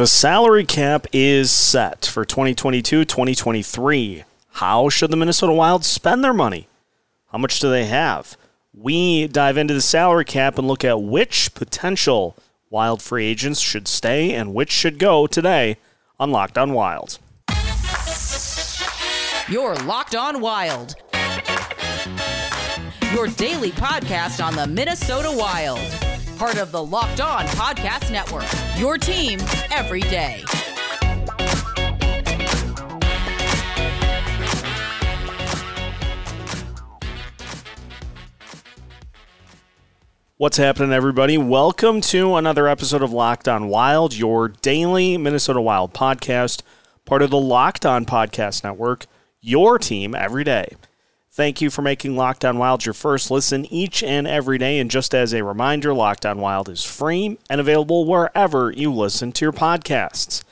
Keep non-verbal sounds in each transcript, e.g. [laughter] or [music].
The salary cap is set for 2022 2023. How should the Minnesota Wild spend their money? How much do they have? We dive into the salary cap and look at which potential Wild free agents should stay and which should go today on Locked On Wild. You're Locked On Wild. Your daily podcast on the Minnesota Wild part of the Locked On Podcast Network. Your team every day. What's happening, everybody? Welcome to another episode of Locked On Wild, your daily Minnesota Wild podcast, part of the Locked On Podcast Network, your team every day. Thank you for making Locked On Wild your first listen each and every day. And just as a reminder, Locked On Wild is free and available wherever you listen to your podcasts.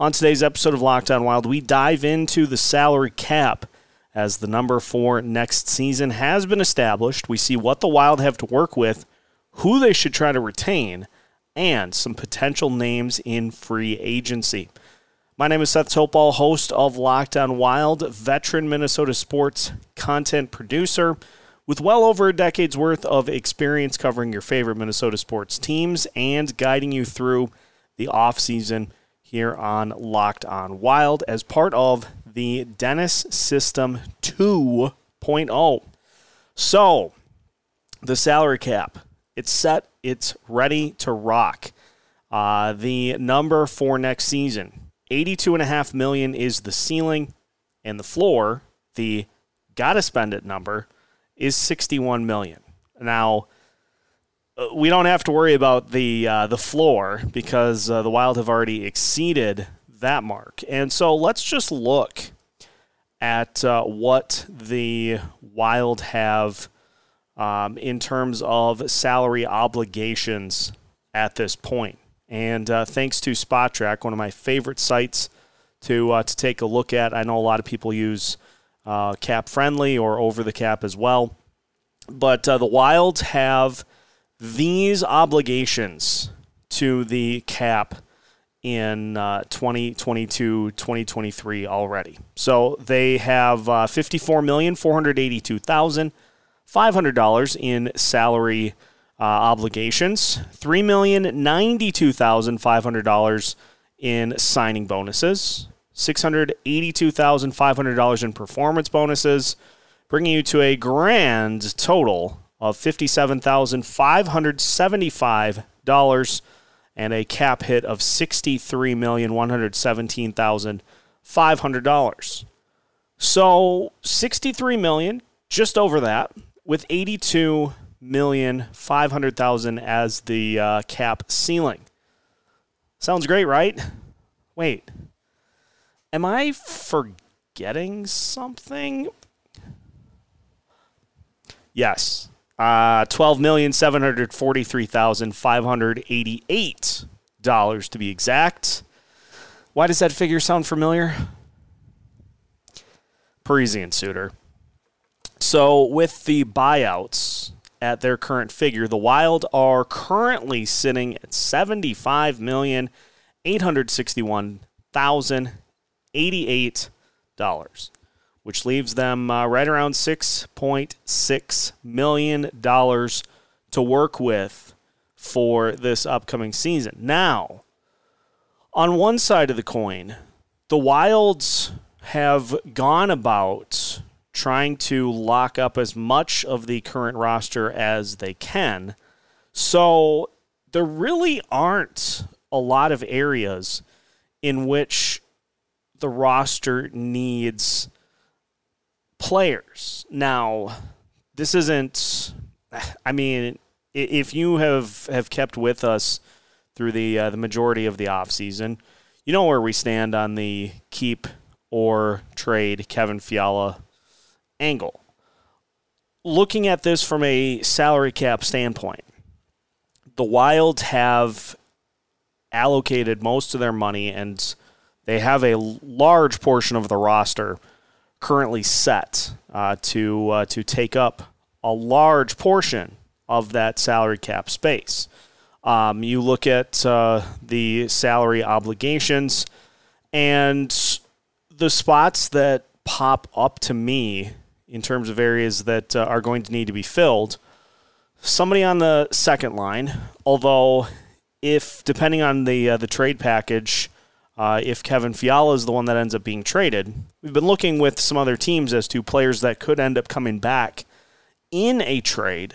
On today's episode of Locked On Wild, we dive into the salary cap as the number for next season has been established. We see what the Wild have to work with, who they should try to retain, and some potential names in free agency. My name is Seth Topal, host of Locked On Wild, veteran Minnesota sports content producer with well over a decade's worth of experience covering your favorite Minnesota sports teams and guiding you through the offseason here on Locked On Wild as part of the Dennis System 2.0. So, the salary cap, it's set, it's ready to rock. Uh, the number for next season, 82.5 million is the ceiling and the floor, the gotta spend it number is 61 million. Now, uh, we don't have to worry about the uh, the floor because uh, the Wild have already exceeded that mark. And so let's just look at uh, what the Wild have um, in terms of salary obligations at this point. And uh, thanks to Spotrac, one of my favorite sites to uh, to take a look at. I know a lot of people use uh, Cap Friendly or Over the Cap as well, but uh, the Wilds have these obligations to the cap in uh, 2022 2023 already. So they have uh, $54,482,500 in salary uh, obligations, three million ninety-two thousand five hundred dollars in signing bonuses, six hundred eighty-two thousand five hundred dollars in performance bonuses, bringing you to a grand total of fifty-seven thousand five hundred seventy-five dollars and a cap hit of sixty-three million one hundred seventeen thousand five hundred dollars. So sixty-three million, just over that, with eighty-two million five hundred thousand as the uh, cap ceiling. Sounds great, right? Wait, am I forgetting something? Yes, uh, twelve million seven hundred forty-three thousand five hundred eighty-eight dollars to be exact. Why does that figure sound familiar? Parise and Suter. So with the buyouts at their current figure. The Wild are currently sitting at seventy-five million eight hundred sixty-one thousand eighty-eight dollars, which leaves them uh, right around six point six million dollars to work with for this upcoming season. Now, on one side of the coin, the Wilds have gone about trying to lock up as much of the current roster as they can. So there really aren't a lot of areas in which the roster needs players. Now, this isn't I mean, if you have have kept with us through the uh, the majority of the offseason, you know where we stand on the keep or trade Kevin Fiala angle. Looking at this from a salary cap standpoint, the Wild have allocated most of their money and they have a large portion of the roster currently set uh, to uh, to take up a large portion of that salary cap space. Um, you look at uh, the salary obligations and the spots that pop up to me in terms of areas that uh, are going to need to be filled. Somebody on the second line, although if depending on the uh, the trade package, uh, if Kevin Fiala is the one that ends up being traded, we've been looking with some other teams as to players that could end up coming back in a trade.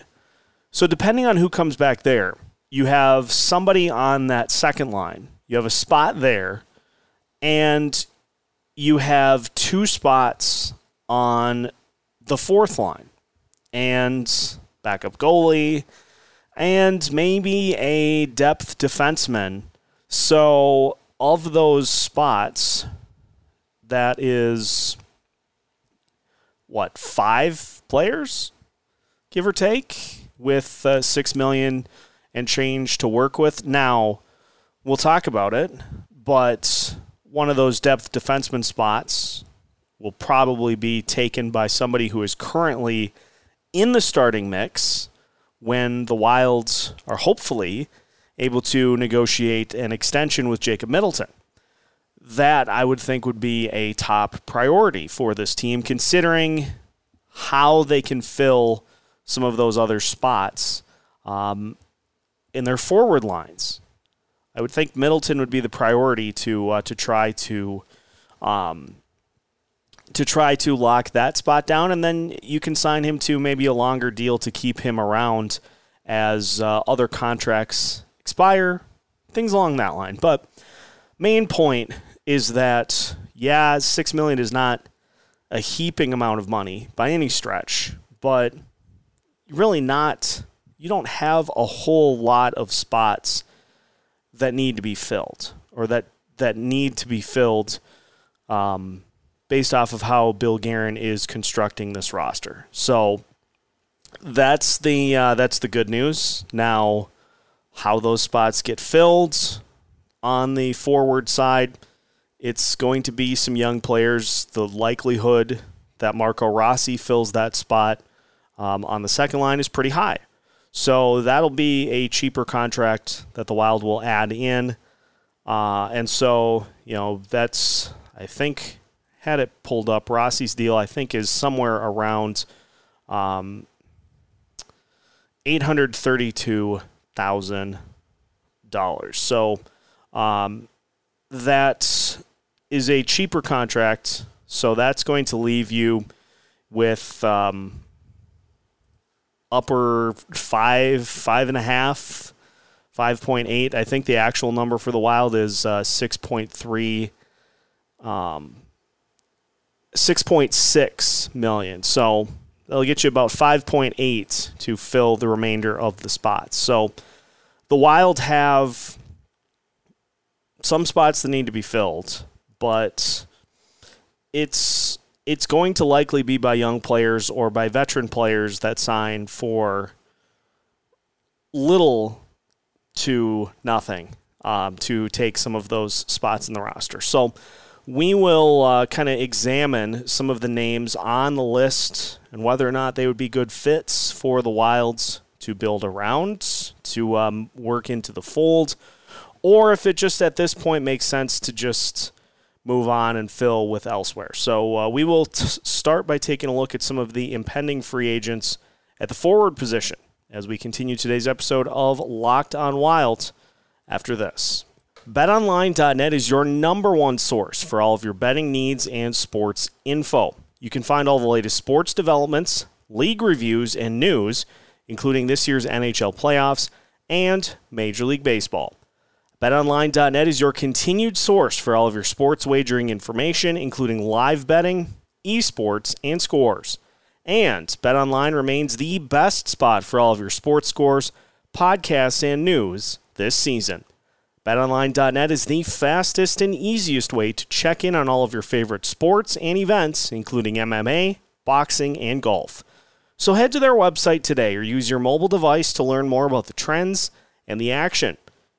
So depending on who comes back there, you have somebody on that second line. You have a spot there, and you have two spots on the fourth line, and backup goalie, and maybe a depth defenseman. So of those spots, that is what five players, give or take, with uh, six million and change to work with. Now, we'll talk about it, but one of those depth defenseman spots will probably be taken by somebody who is currently in the starting mix when the Wilds are hopefully able to negotiate an extension with Jacob Middleton. That I would think would be a top priority for this team, considering how they can fill some of those other spots um, in their forward lines. I would think Middleton would be the priority to uh, to try to um, to try to lock that spot down, and then you can sign him to maybe a longer deal to keep him around as uh, other contracts expire, things along that line. But main point is that yeah, six million is not a heaping amount of money by any stretch, but really not. You don't have a whole lot of spots that need to be filled or that that need to be filled um, based off of how Bill Guerin is constructing this roster. So that's the uh, that's the good news. Now, how those spots get filled on the forward side, it's going to be some young players. The likelihood that Marco Rossi fills that spot um, on the second line is pretty high. So that'll be a cheaper contract that the Wild will add in. Uh, and so, you know, that's, I think, had it pulled up, Rossi's deal, I think, is somewhere around um, $832,000. So um, that is a cheaper contract. So that's going to leave you with. Um, upper five, five and a half, 5.8. I think the actual number for the Wild is uh, 6.3, um, 6.6 million. So they'll get you about 5.8 to fill the remainder of the spots. So the Wild have some spots that need to be filled, but it's it's going to likely be by young players or by veteran players that sign for little to nothing um, to take some of those spots in the roster. So we will uh, kind of examine some of the names on the list and whether or not they would be good fits for the Wilds to build around, to um, work into the fold, or if it just at this point makes sense to just move on and fill with elsewhere. So uh, we will t- start by taking a look at some of the impending free agents at the forward position as we continue today's episode of Locked on Wild after this. BetOnline.net is your number one source for all of your betting needs and sports info. You can find all the latest sports developments, league reviews, and news, including this year's NHL playoffs and Major League Baseball. BetOnline.net is your continued source for all of your sports wagering information, including live betting, esports, and scores. And BetOnline remains the best spot for all of your sports scores, podcasts, and news this season. BetOnline.net is the fastest and easiest way to check in on all of your favorite sports and events, including MMA, boxing, and golf. So head to their website today or use your mobile device to learn more about the trends and the action.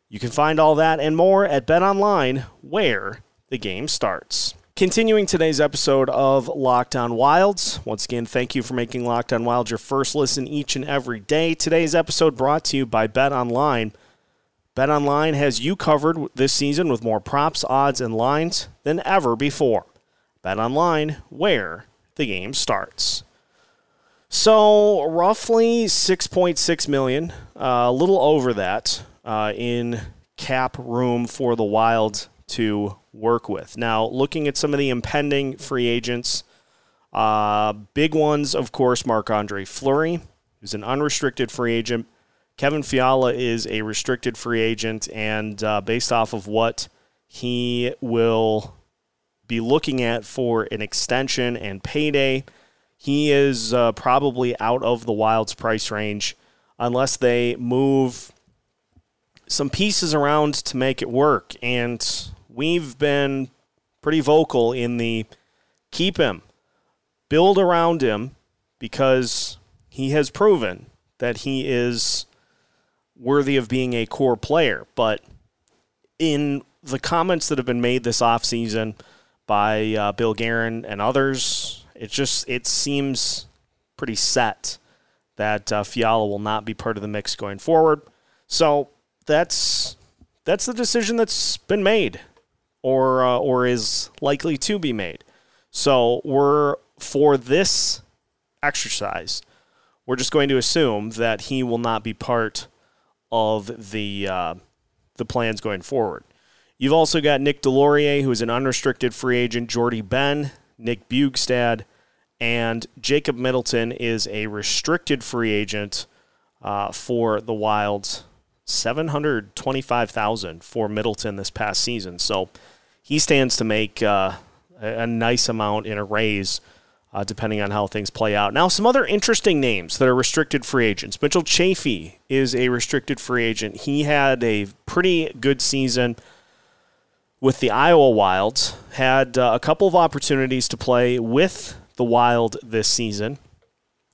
You can find all that and more at BetOnline, where the game starts. Continuing today's episode of Locked On Wilds. Once again, thank you for making Locked On Wild your first listen each and every day. Today's episode brought to you by BetOnline. BetOnline has you covered this season with more props, odds, and lines than ever before. BetOnline, where the game starts. So, roughly 6.6 million, uh, a little over that uh, in cap room for the Wild to work with. Now, looking at some of the impending free agents, uh, big ones, of course, Marc Andre Fleury, who's an unrestricted free agent. Kevin Fiala is a restricted free agent, and uh, based off of what he will be looking at for an extension and payday, he is uh, probably out of the Wild's price range unless they move some pieces around to make it work. And we've been pretty vocal in the keep him, build around him, because he has proven that he is worthy of being a core player. But in the comments that have been made this offseason by uh, Bill Guerin and others, it just it seems pretty set that uh, Fiala will not be part of the mix going forward. So that's that's the decision that's been made, or uh, or is likely to be made. So we're for this exercise, we're just going to assume that he will not be part of the uh, the plans going forward. You've also got Nick Deslauriers, who is an unrestricted free agent, Jordie Benn, Nick Bjugstad, and Jacob Middleton is a restricted free agent uh, for the Wilds. 725,000 for Middleton this past season. So he stands to make uh, a nice amount in a raise uh, depending on how things play out. Now, some other interesting names that are restricted free agents. Mitchell Chaffee is a restricted free agent. He had a pretty good season with the Iowa Wilds, had uh, a couple of opportunities to play with the Wild this season.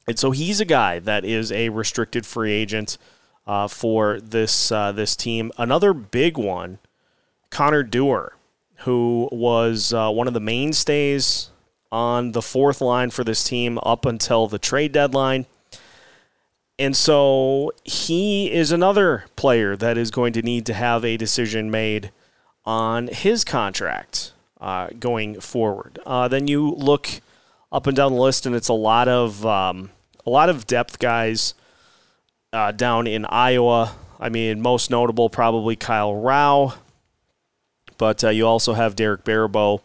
And so he's a guy that is a restricted free agent uh, for this uh, this team. Another big one, Connor Dewar, who was uh, one of the mainstays on the fourth line for this team up until the trade deadline. And so he is another player that is going to need to have a decision made on his contract uh, going forward. Uh, then you look up and down the list, and it's a lot of um, a lot of depth guys uh, down in Iowa. I mean, most notable probably Kyle Rau, but uh, you also have Derek Baribeau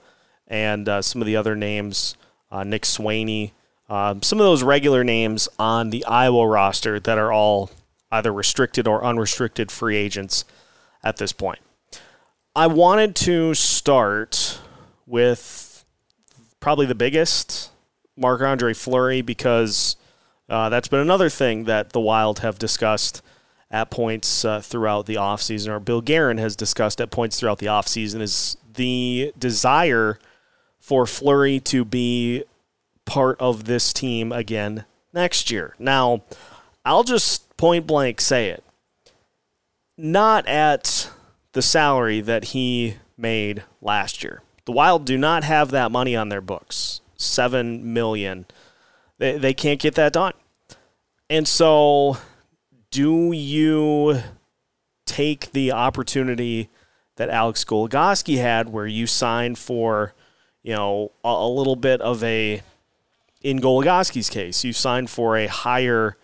and uh, some of the other names, uh, Nick Swaney, um, some of those regular names on the Iowa roster that are all either restricted or unrestricted free agents at this point. I wanted to start with probably the biggest, Marc Andre Fleury, because uh, that's been another thing that the Wild have discussed at points uh, throughout the offseason, or Bill Guerin has discussed at points throughout the offseason, is the desire for Fleury to be part of this team again next year. Now, I'll just point blank say it. Not at the salary that he made last year. The Wild do not have that money on their books. Seven million. They, they can't get that done. And so, do you take the opportunity that Alex Goligoski had where you sign for you know, a, a little bit of a, in Goligoski's case, you signed for a higher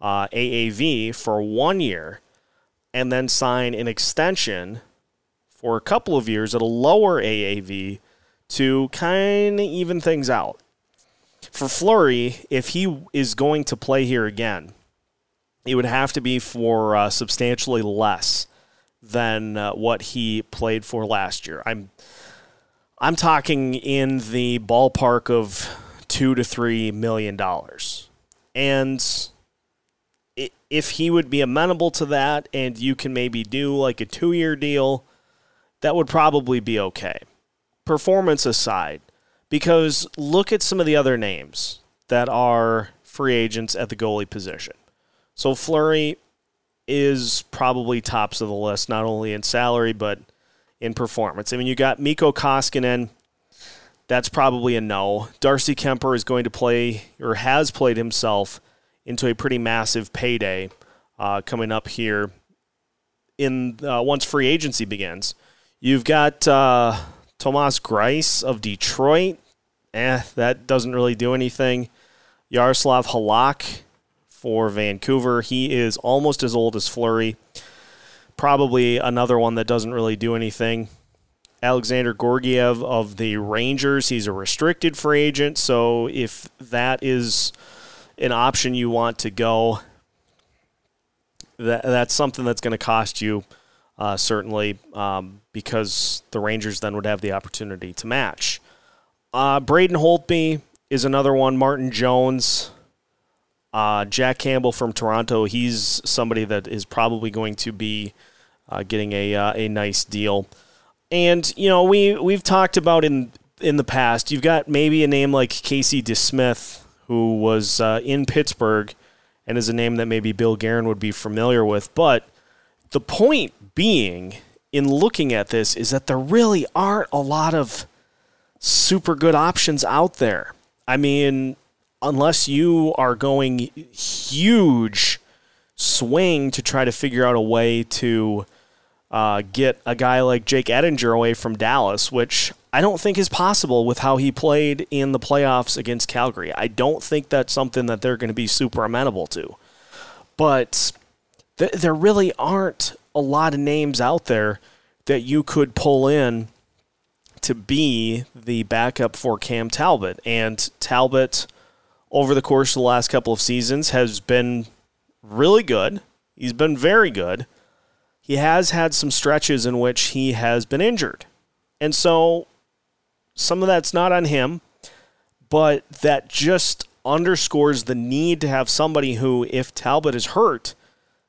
uh, AAV for one year and then sign an extension for a couple of years at a lower AAV to kind of even things out. For Fleury, if he is going to play here again, it would have to be for uh, substantially less than uh, what he played for last year. I'm I'm talking in the ballpark of two to three million dollars. And if he would be amenable to that and you can maybe do like a two year deal, that would probably be okay. Performance aside, because look at some of the other names that are free agents at the goalie position. So Fleury is probably tops of the list, not only in salary, but in performance. I mean, you got Mikko Koskinen. That's probably a no. Darcy Kuemper is going to play or has played himself into a pretty massive payday uh, coming up here in uh, once free agency begins. You've got uh, Thomas Greiss of Detroit. Eh, that doesn't really do anything. Jaroslav Halak for Vancouver. He is almost as old as Fleury. Probably another one that doesn't really do anything. Alexandar Georgiev of the Rangers. He's a restricted free agent, so if that is an option you want to go, that that's something that's going to cost you uh, certainly um, because the Rangers then would have the opportunity to match. Uh, Braden Holtby is another one. Martin Jones, uh, Jack Campbell from Toronto. He's somebody that is probably going to be uh, getting a uh, a nice deal. And you know we we've talked about in in the past. You've got maybe a name like Casey DeSmith, who was uh, in Pittsburgh, and is a name that maybe Bill Guerin would be familiar with. But the point being, in looking at this, is that there really aren't a lot of super good options out there. I mean, unless you are going huge swing to try to figure out a way to uh, get a guy like Jake Oettinger away from Dallas, which I don't think is possible with how he played in the playoffs against Calgary. I don't think that's something that they're going to be super amenable to. But th- there really aren't a lot of names out there that you could pull in to be the backup for Cam Talbot. And Talbot, over the course of the last couple of seasons, has been really good. He's been very good. He has had some stretches in which he has been injured. And so some of that's not on him, but that just underscores the need to have somebody who, if Talbot is hurt,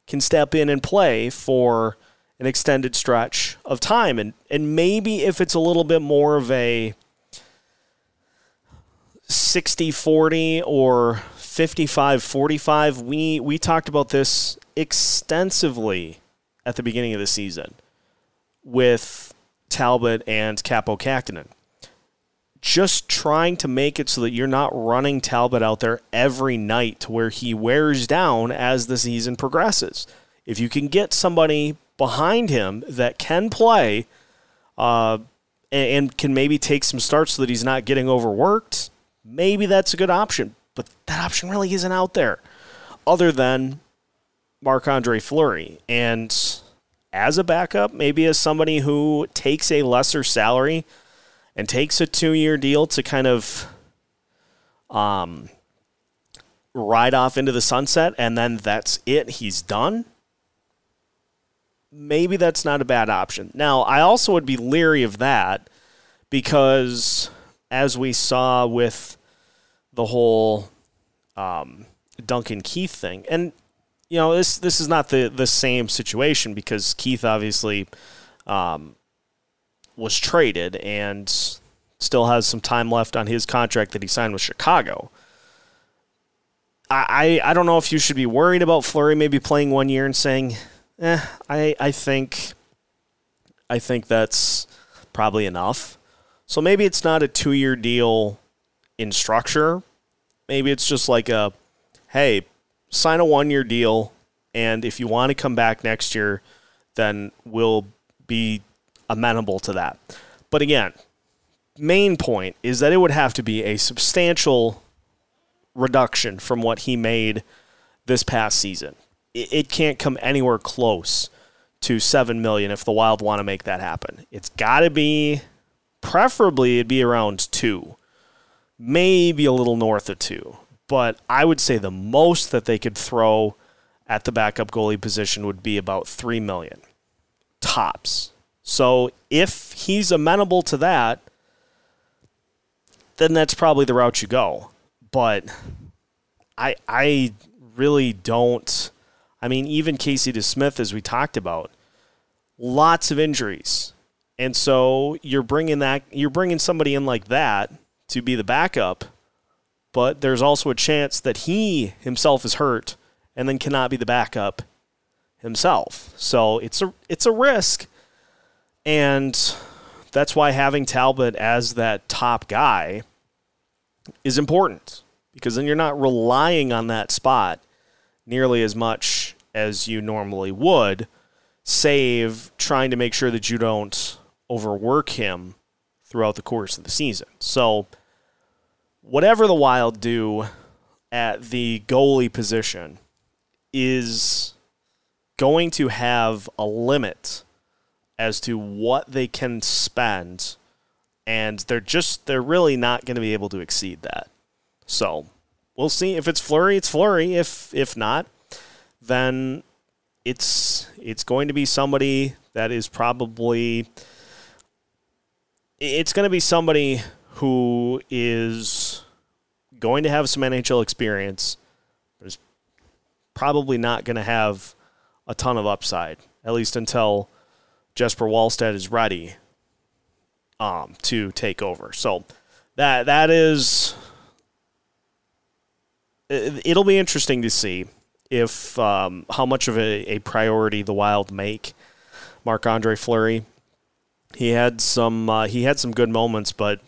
can step in and play for an extended stretch of time. And, and maybe if it's a little bit more of a 60 40 or 55 45, we, we talked about this extensively at the beginning of the season with Talbot and Kaapo Kähkönen just trying to make it so that you're not running Talbot out there every night to where he wears down as the season progresses. If you can get somebody behind him that can play uh, and, can maybe take some starts so that he's not getting overworked, maybe that's a good option. But that option really isn't out there other than Marc Andre Fleury. And as a backup, maybe as somebody who takes a lesser salary – and takes a two year deal to kind of um, ride off into the sunset and then that's it, he's done, maybe that's not a bad option. Now, I also would be leery of that because as we saw with the whole um, Duncan Keith thing, and you know this this is not the the same situation because Keith obviously um, was traded and still has some time left on his contract that he signed with Chicago. I, I, I don't know if you should be worried about Fleury maybe playing one year and saying, eh, I, I think I think that's probably enough. So maybe it's not a two year deal in structure. Maybe it's just like a hey, sign a one year deal and if you want to come back next year, then we'll be amenable to that. But again, main point is that it would have to be a substantial reduction from what he made this past season. It, can't come anywhere close to 7 million if the Wild want to make that happen. It's got to be preferably it'd be around 2. Maybe a little north of 2. But I would say the most that they could throw at the backup goalie position would be about 3 million tops. So if he's amenable to that, then that's probably the route you go. But I I really don't. I mean, even Casey DeSmith, as we talked about, lots of injuries, and so you're bringing that you're bringing somebody in like that to be the backup, but there's also a chance that he himself is hurt and then cannot be the backup himself. So it's a it's a risk and that's why having Talbot as that top guy is important because then you're not relying on that spot nearly as much as you normally would save trying to make sure that you don't overwork him throughout the course of the season. So, whatever the Wild do at the goalie position is going to have a limit as to what they can spend and they're just they're really not going to be able to exceed that. So, we'll see if it's Fleury, it's Fleury. If if not, then it's it's going to be somebody that is probably it's going to be somebody who is going to have some NHL experience, but is probably not going to have a ton of upside, at least until Jesper Wallstedt is ready um, to take over. So that that is it'll be interesting to see if um, how much of a, a, priority the Wild make Marc Andre Fleury. He had some uh, he had some good moments, but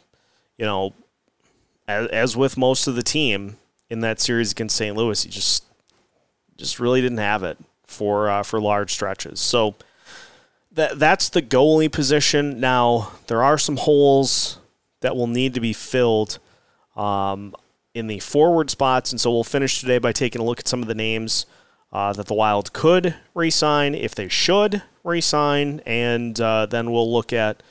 you know, as, as with most of the team in that series against St. Louis, he just just really didn't have it for uh, for large stretches. So that that's the goalie position. Now there are some holes that will need to be filled. Um, in the forward spots. And so we'll finish today by taking a look at some of the names uh, that the Wild could resign, if they should resign, and uh, then we'll look at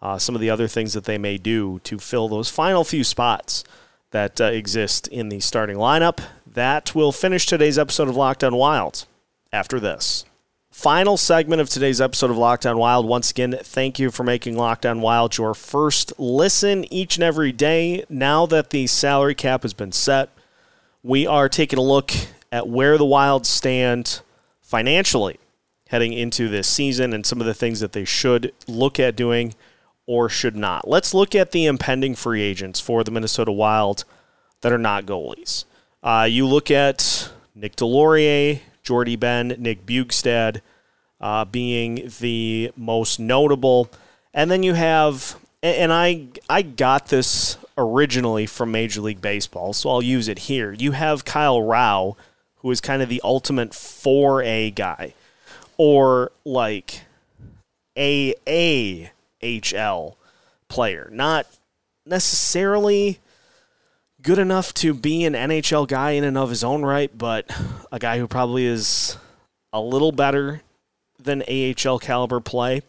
uh, some of the other things that they may do to fill those final few spots that uh, exist in the starting lineup. That will finish today's episode of Locked On Wild after this. Final segment of today's episode of Locked On Wild. Once again, thank you for making Locked On Wild your first listen each and every day. Now that the salary cap has been set, we are taking a look at where the Wild stand financially heading into this season and some of the things that they should look at doing or should not. Let's look at the impending free agents for the Minnesota Wild that are not goalies. Uh, you look at Nick Deslauriers, Jordie Benn, Nick Bjugstad uh, being the most notable. And then you have, and I, I got this originally from Major League Baseball, so I'll use it here. You have Kyle Rau, who is kind of the ultimate 4A guy, or like AAHL player, not necessarily good enough to be an NHL guy in and of his own right, but a guy who probably is a little better than AHL caliber play.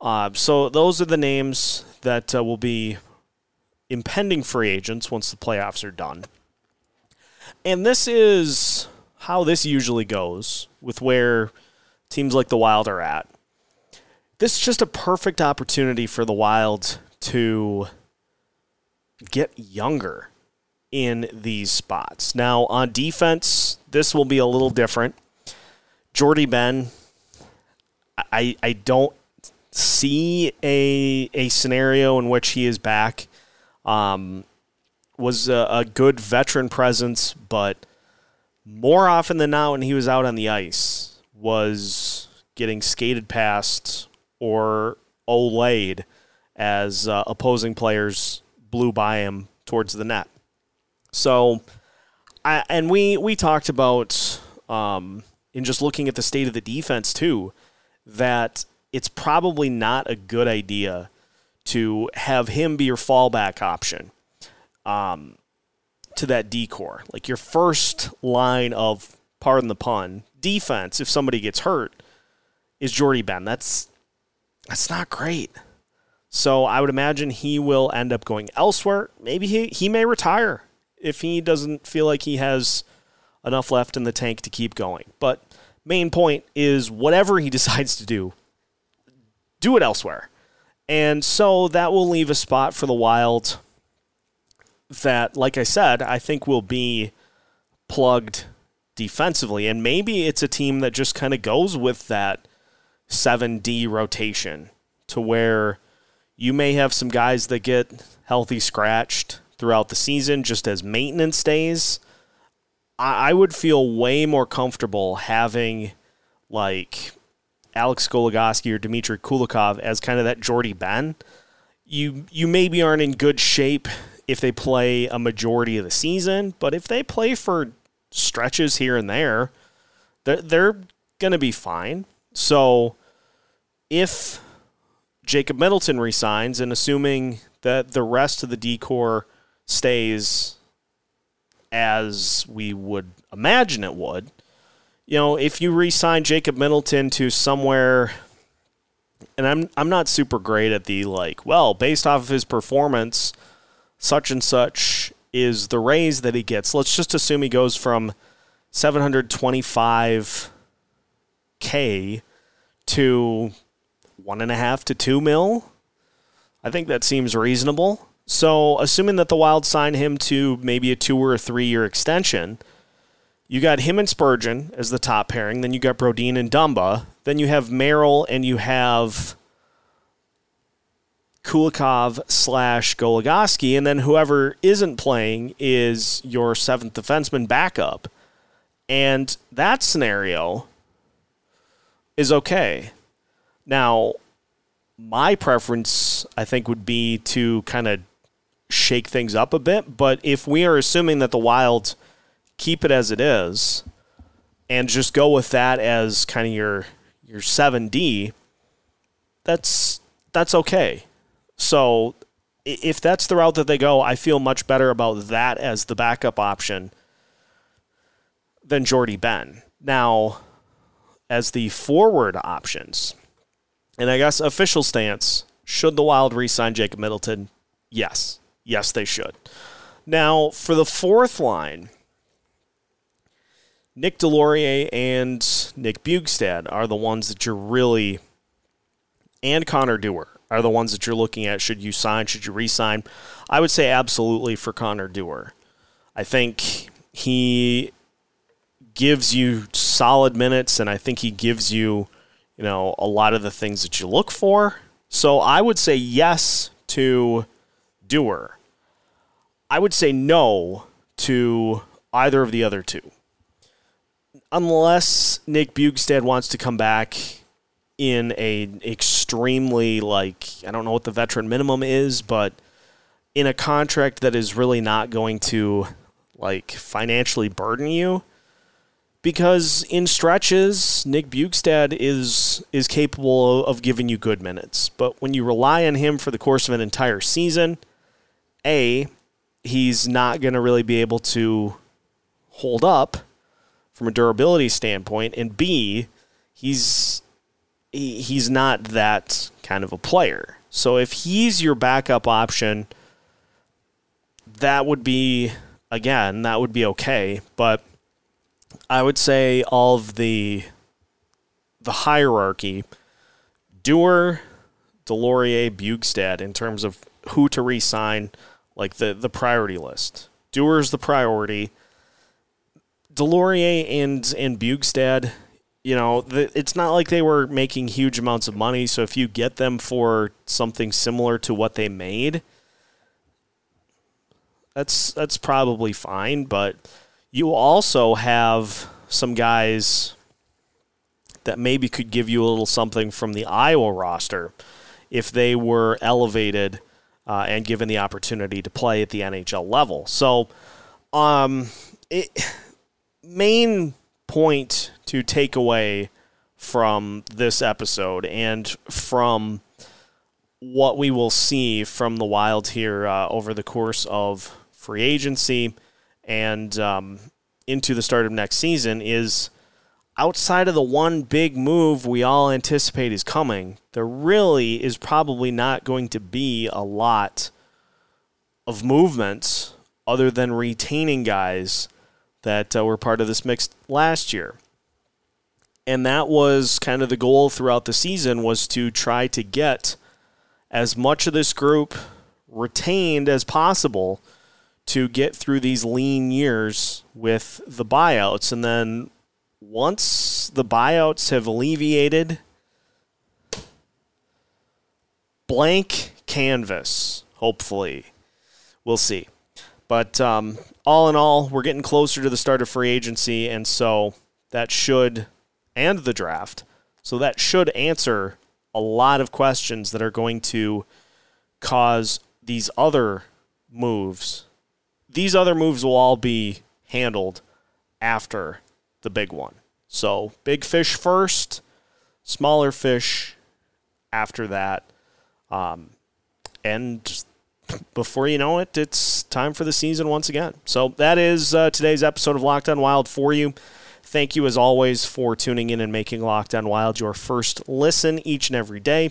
Uh, so those are the names that uh, will be impending free agents once the playoffs are done. And this is how this usually goes with where teams like the Wild are at. This is just a perfect opportunity for the Wild to get younger in these spots. Now, on defense, this will be a little different. Jordie Benn, I, I don't see a, a scenario in which he is back. Um, was a, a good veteran presence, but more often than not, when he was out on the ice, was getting skated past or olayed as uh, opposing players blew by him towards the net. So, I, and we we talked about um, in just looking at the state of the defense too, that it's probably not a good idea to have him be your fallback option um, to that D corps. Like your first line of, pardon the pun, defense, if somebody gets hurt, is Jordie Benn. That's that's not great. So I would imagine he will end up going elsewhere. Maybe he, he may retire if he doesn't feel like he has enough left in the tank to keep going. But main point is whatever he [laughs] decides to do, do it elsewhere. And so that will leave a spot for the Wild that, like I said, I think will be plugged defensively. And maybe it's a team that just kind of goes with that 7D rotation to where you may have some guys that get healthy scratched throughout the season just as maintenance days. I, would feel way more comfortable having like Alex Goligoski or Dmitry Kulikov as kind of that Jordie Benn. You you maybe aren't in good shape if they play a majority of the season, but if they play for stretches here and there, they're, they're going to be fine. So if Jacob Middleton resigns and assuming that the rest of the D corps stays as we would imagine it would, you know, if you re-sign Jacob Middleton to somewhere and I'm I'm not super great at the like, well, based off of his performance, such and such is the raise that he gets. Let's just assume he goes from 725k to one and a half to two mil. I think that seems reasonable. So, assuming that the Wild sign him to maybe a two or a three year extension, you got him and Spurgeon as the top pairing. Then you got Brodin and Dumba. Then you have Merrill and you have Kulikov slash Goligoski. And then whoever isn't playing is your seventh defenseman backup. And that scenario is okay. Now, my preference, I think, would be to kind of shake things up a bit. But if we are assuming that the Wild keep it as it is, and just go with that as kind of your your 7D, that's that's okay. So if that's the route that they go, I feel much better about that as the backup option than Jordie Benn. Now, as the forward options, and I guess official stance, should the Wild re-sign Jacob Middleton? Yes. Yes, they should. Now, for the fourth line, Nick Deslauriers and Nick Bjugstad are the ones that you're really, and Connor Dewar are the ones that you're looking at. Should you sign? Should you re-sign? I would say absolutely for Connor Dewar. I think he gives you solid minutes, and I think he gives you, you know, a lot of the things that you look for. So I would say yes to Dewar. I would say no to either of the other two unless Nick Bjugstad wants to come back in a extremely like I don't know what the veteran minimum is, but in a contract that is really not going to like financially burden you because in stretches Nick Bjugstad is is capable of giving you good minutes. But when you rely on him for the course of an entire season, A, he's not going to really be able to hold up from a durability standpoint, and B, he's he, he's not that kind of a player. So if he's your backup option, that would be again that would be okay. But I would say all of the the hierarchy, Dewar, Deslauriers, Bjugstad in terms of who to re-sign, like the the priority list. Dewar's the priority. Deslauriers and and Bjugstad, you know, the, it's not like they were making huge amounts of money. So if you get them for something similar to what they made, that's that's probably fine. But you also have some guys that maybe could give you a little something from the Iowa roster if they were elevated uh, and given the opportunity to play at the NHL level. So, um, it main point to take away from this episode and from what we will see from the Wild here uh, over the course of free agency and um, into the start of next season is outside of the one big move we all anticipate is coming, there really is probably not going to be a lot of movements other than retaining guys that uh, were part of this mix last year. And that was kind of the goal throughout the season was to try to get as much of this group retained as possible to get through these lean years with the buyouts. And then once the buyouts have alleviated, blank canvas, hopefully. We'll see. But um, all in all, we're getting closer to the start of free agency, and so that should, and the draft, so that should answer a lot of questions that are going to cause these other moves. These other moves will all be handled after the big one. So, big fish first, smaller fish after that. Um, and before you know it, it's time for the season once again. So that is uh, today's episode of Locked On Wild for you. Thank you, as always, for tuning in and making Locked On Wild your first listen each and every day.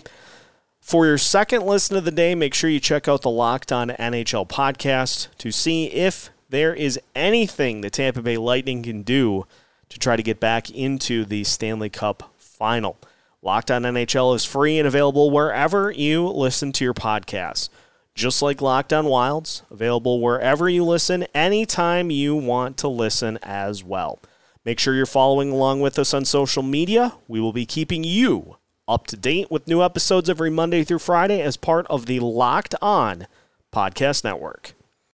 For your second listen of the day, make sure you check out the Locked On NHL podcast to see if there is anything the Tampa Bay Lightning can do to try to get back into the Stanley Cup final. Locked On NHL is free and available wherever you listen to your podcasts. Just like Locked On Wilds, available wherever you listen, anytime you want to listen as well. Make sure you're following along with us on social media. We will be keeping you up to date with new episodes every Monday through Friday as part of the Locked On Podcast Network.